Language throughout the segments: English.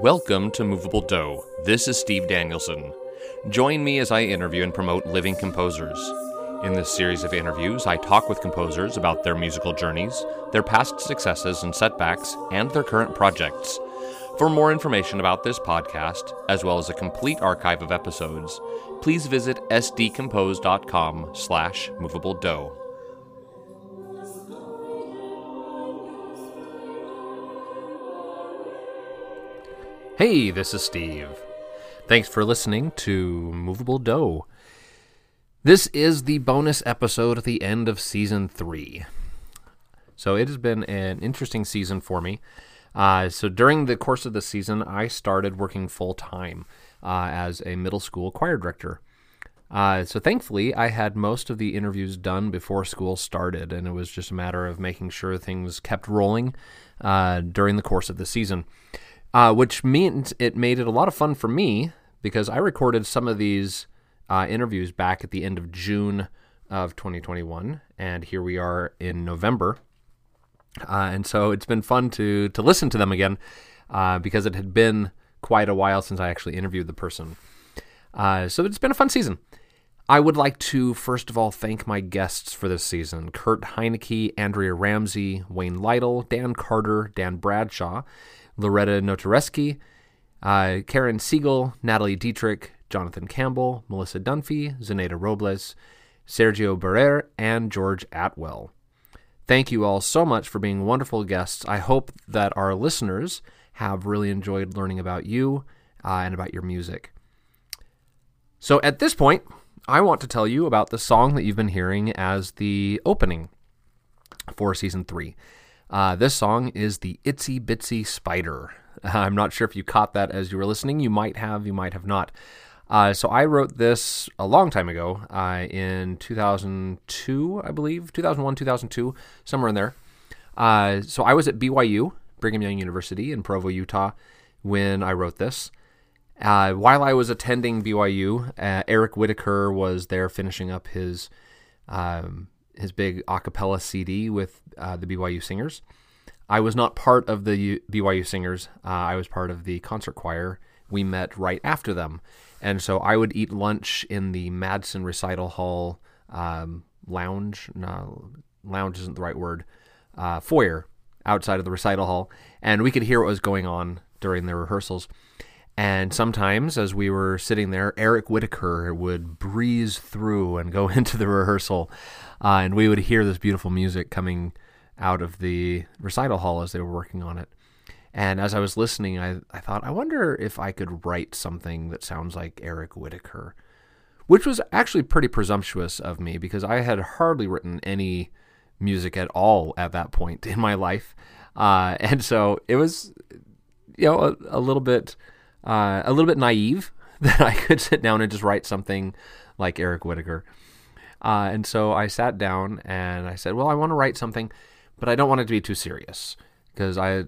Welcome to Movable Do. This is Steve Danielson. Join me as I interview and promote living composers. In this series of interviews, I talk with composers about their musical journeys, their past successes and setbacks, and their current projects. For more information about this podcast, as well as a complete archive of episodes, please visit sdcompose.com slash movabledo. Hey, this is Steve. Thanks for listening to Movable Do. This is the bonus episode at the end of season three. So it has been an interesting season for me. Uh, so during the course of the season, I started working full time uh, as a middle school choir director. Uh, so thankfully, I had most of the interviews done before school started, and it was just a matter of making sure things kept rolling uh, during the course of the season uh, which means it made it a lot of fun for me because I recorded some of these uh, interviews back at the end of June of 2021, and here we are in November. Uh, and so it's been fun to to listen to them again uh, because it had been quite a while since I actually interviewed the person. Uh, so it's been a fun season. I would like to first of all thank my guests for this season: Kurt Heinecke, Andrea Ramsey, Wayne Lytle, Dan Carter, Dan Bradshaw. Loretta Notareschi, uh, Karen Siegel, Natalie Dietrich, Jonathan Campbell, Melissa Dunphy, Zenaida Robles, Sergio Barrer, and George Atwell. Thank you all so much for being wonderful guests. I hope that our listeners have really enjoyed learning about you uh, and about your music. So at this point, I want to tell you about the song that you've been hearing as the opening for season three. Uh, this song is the Itsy Bitsy Spider. I'm not sure if you caught that as you were listening. You might have, you might have not. Uh, so I wrote this a long time ago, uh, in 2002, I believe, 2001, 2002, somewhere in there. Uh, so I was at BYU, Brigham Young University in Provo, Utah, when I wrote this. Uh, while I was attending BYU, uh, Eric Whitacre was there finishing up his um, his big a cappella CD with uh, the BYU Singers. I was not part of the U- BYU Singers. Uh, I was part of the concert choir. We met right after them. And so I would eat lunch in the Madsen Recital Hall um, lounge. No, lounge isn't the right word. Uh, foyer outside of the recital hall. And we could hear what was going on during the rehearsals. And sometimes, as we were sitting there, Eric Whitacre would breeze through and go into the rehearsal, uh, and we would hear this beautiful music coming out of the recital hall as they were working on it. And as I was listening, I, I thought, I wonder if I could write something that sounds like Eric Whitacre, which was actually pretty presumptuous of me because I had hardly written any music at all at that point in my life. Uh, and so it was, you know, a, a little bit, uh, a little bit naive that I could sit down and just write something like Eric Whitacre. Uh, and so I sat down and I said, well, I want to write something but I don't want it to be too serious because I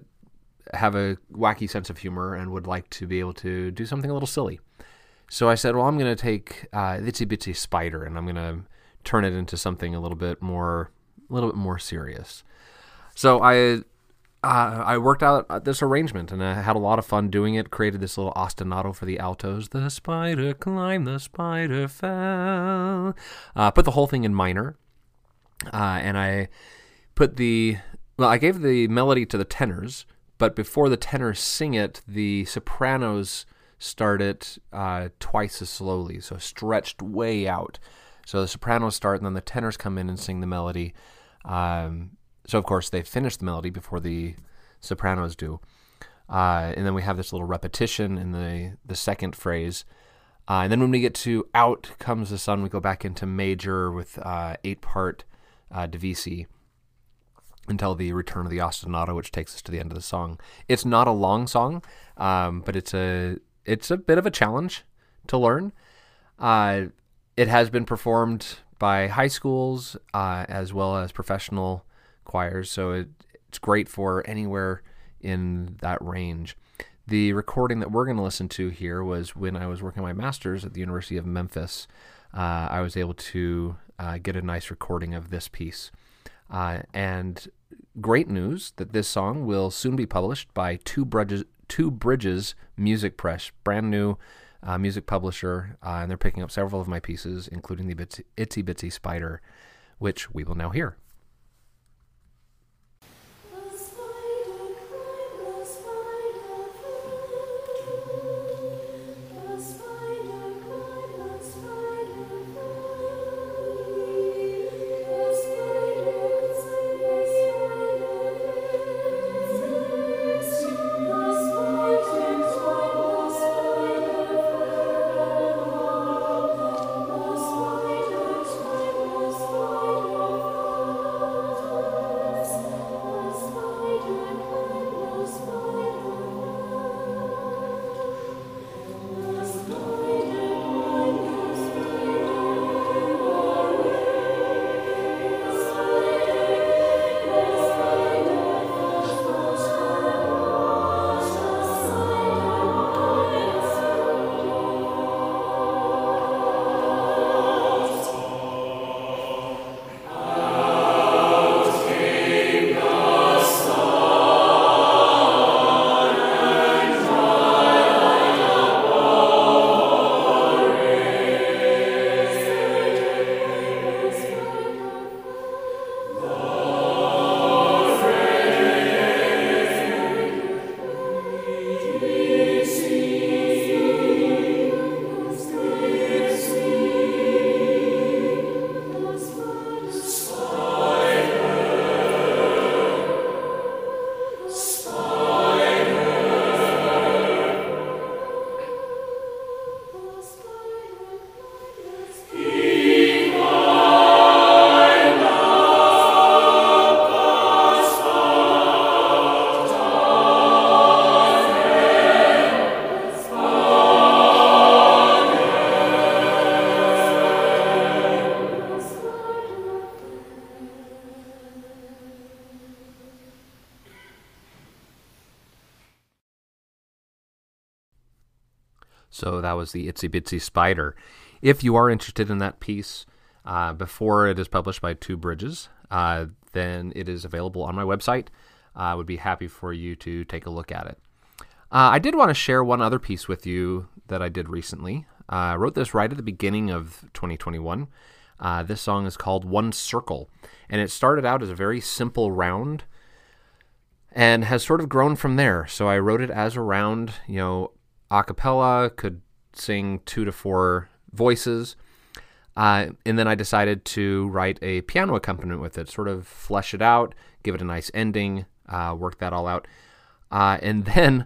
have a wacky sense of humor and would like to be able to do something a little silly. So I said, well, I'm going to take uh, Itsy Bitsy Spider and I'm going to turn it into something a little bit more, a little bit more serious. So I uh, I worked out this arrangement and I had a lot of fun doing it. Created this little ostinato for the altos. The spider climbed, the spider fell. Uh, put the whole thing in minor, uh, and I put the well, I gave the melody to the tenors, but before the tenors sing it, the sopranos start it uh, twice as slowly, so stretched way out. So the sopranos start, and then the tenors come in and sing the melody. Um, so of course they finish the melody before the sopranos do, uh, and then we have this little repetition in the the second phrase. Uh, and then when we get to "Out Comes the Sun," we go back into major with uh, eight part uh, divisi until the return of the ostinato, which takes us to the end of the song. It's not a long song, um, but it's a it's a bit of a challenge to learn. Uh, it has been performed by high schools uh, as well as professional choirs, so it, it's great for anywhere in that range. The recording that we're going to listen to here was when I was working my master's at the University of Memphis. Uh, I was able to uh, get a nice recording of this piece. Uh, and great news that this song will soon be published by Two Bridges, Two Bridges Music Press, brand new uh, music publisher, uh, and they're picking up several of my pieces, including the Itsy Bitsy Spider, which we will now hear. So that was the Itsy Bitsy Spider. If you are interested in that piece uh, before it is published by Two Bridges, uh, then it is available on my website. I would be happy for you to take a look at it. Uh, I did want to share one other piece with you that I did recently. Uh, I wrote this right at the beginning of 2021. Uh, this song is called One Circle, and it started out as a very simple round and has sort of grown from there. So I wrote it as a round, you know, a cappella, could sing two to four voices. Uh, and then I decided to write a piano accompaniment with it, sort of flesh it out, give it a nice ending, uh, work that all out. Uh, and then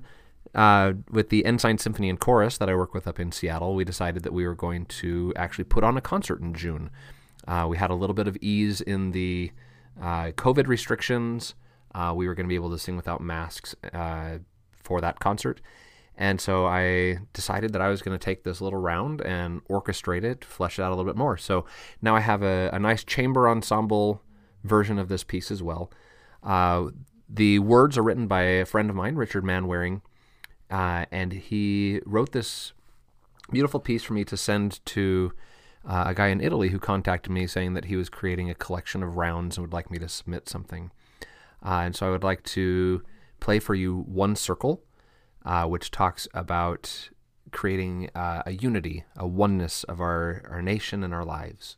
uh, with the Ensign Symphony and Chorus that I work with up in Seattle, we decided that we were going to actually put on a concert in June. Uh, we had a little bit of ease in the uh, COVID restrictions. we were going to be able to sing without masks for that concert. And so I decided that I was going to take this little round and orchestrate it, flesh it out a little bit more. So now I have a, a nice chamber ensemble version of this piece as well. Uh, the words are written by a friend of mine, Richard Manwaring, uh, and he wrote this beautiful piece for me to send to uh, a guy in Italy who contacted me saying that he was creating a collection of rounds and would like me to submit something. Uh, and so I would like to play for you One Circle uh, which talks about creating uh, a unity, a oneness of our, our nation and our lives.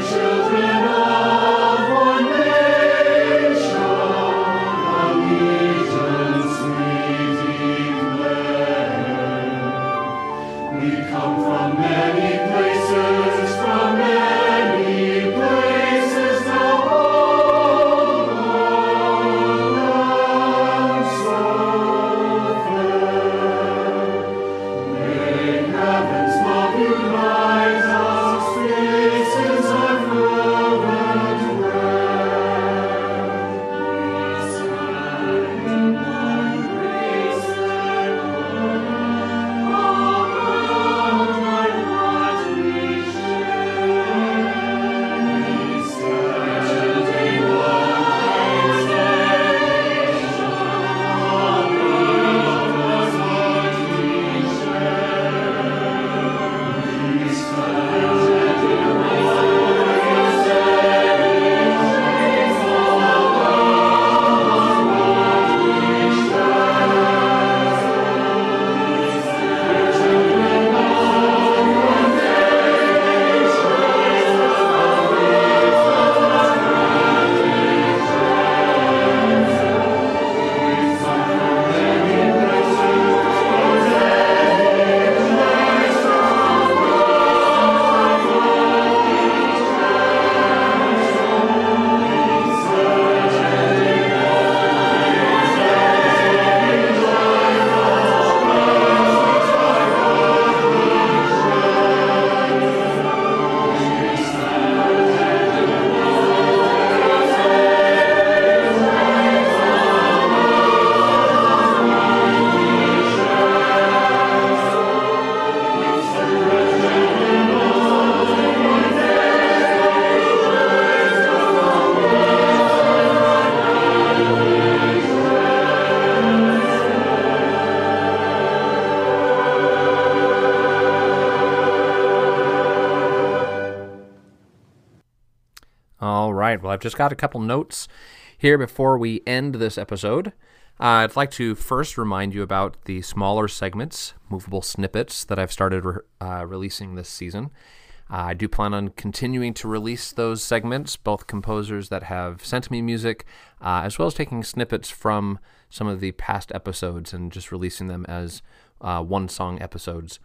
children. Nation. right. Well, I've just got a couple notes here before we end this episode. Uh, I'd like to first remind you about the smaller segments, movable snippets that I've started re- uh, releasing this season. Uh, I do plan on continuing to release those segments, both composers that have sent me music, uh, as well as taking snippets from some of the past episodes and just releasing them as uh, one song episodes.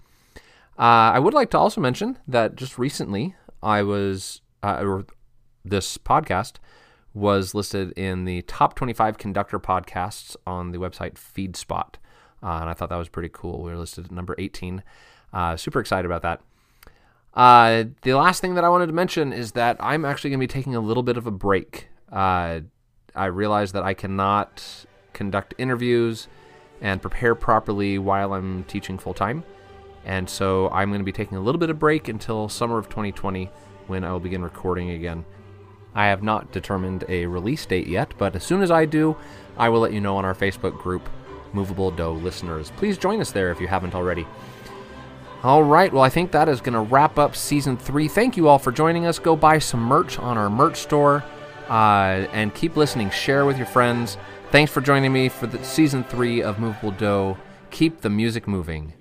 Uh, I would like to also mention that just recently I was, or this podcast was listed in the top 25 conductor podcasts on the website FeedSpot. Uh, and I thought that was pretty cool. We were listed at number 18. Uh, super excited about that. Uh, the last thing that I wanted to mention is that I'm actually going to be taking a little bit of a break. Uh, I realize that I cannot conduct interviews and prepare properly while I'm teaching full time. And so I'm going to be taking a little bit of break until summer of 2020 when I will begin recording again. I have not determined a release date yet, but as soon as I do, I will let you know on our Facebook group, Movable Do Listeners. Please join us there if you haven't already. All right, well, I think that is going to wrap up season three. Thank you all for joining us. Go buy some merch on our merch store uh, and keep listening. Share with your friends. Thanks for joining me for the season three of Movable Do. Keep the music moving.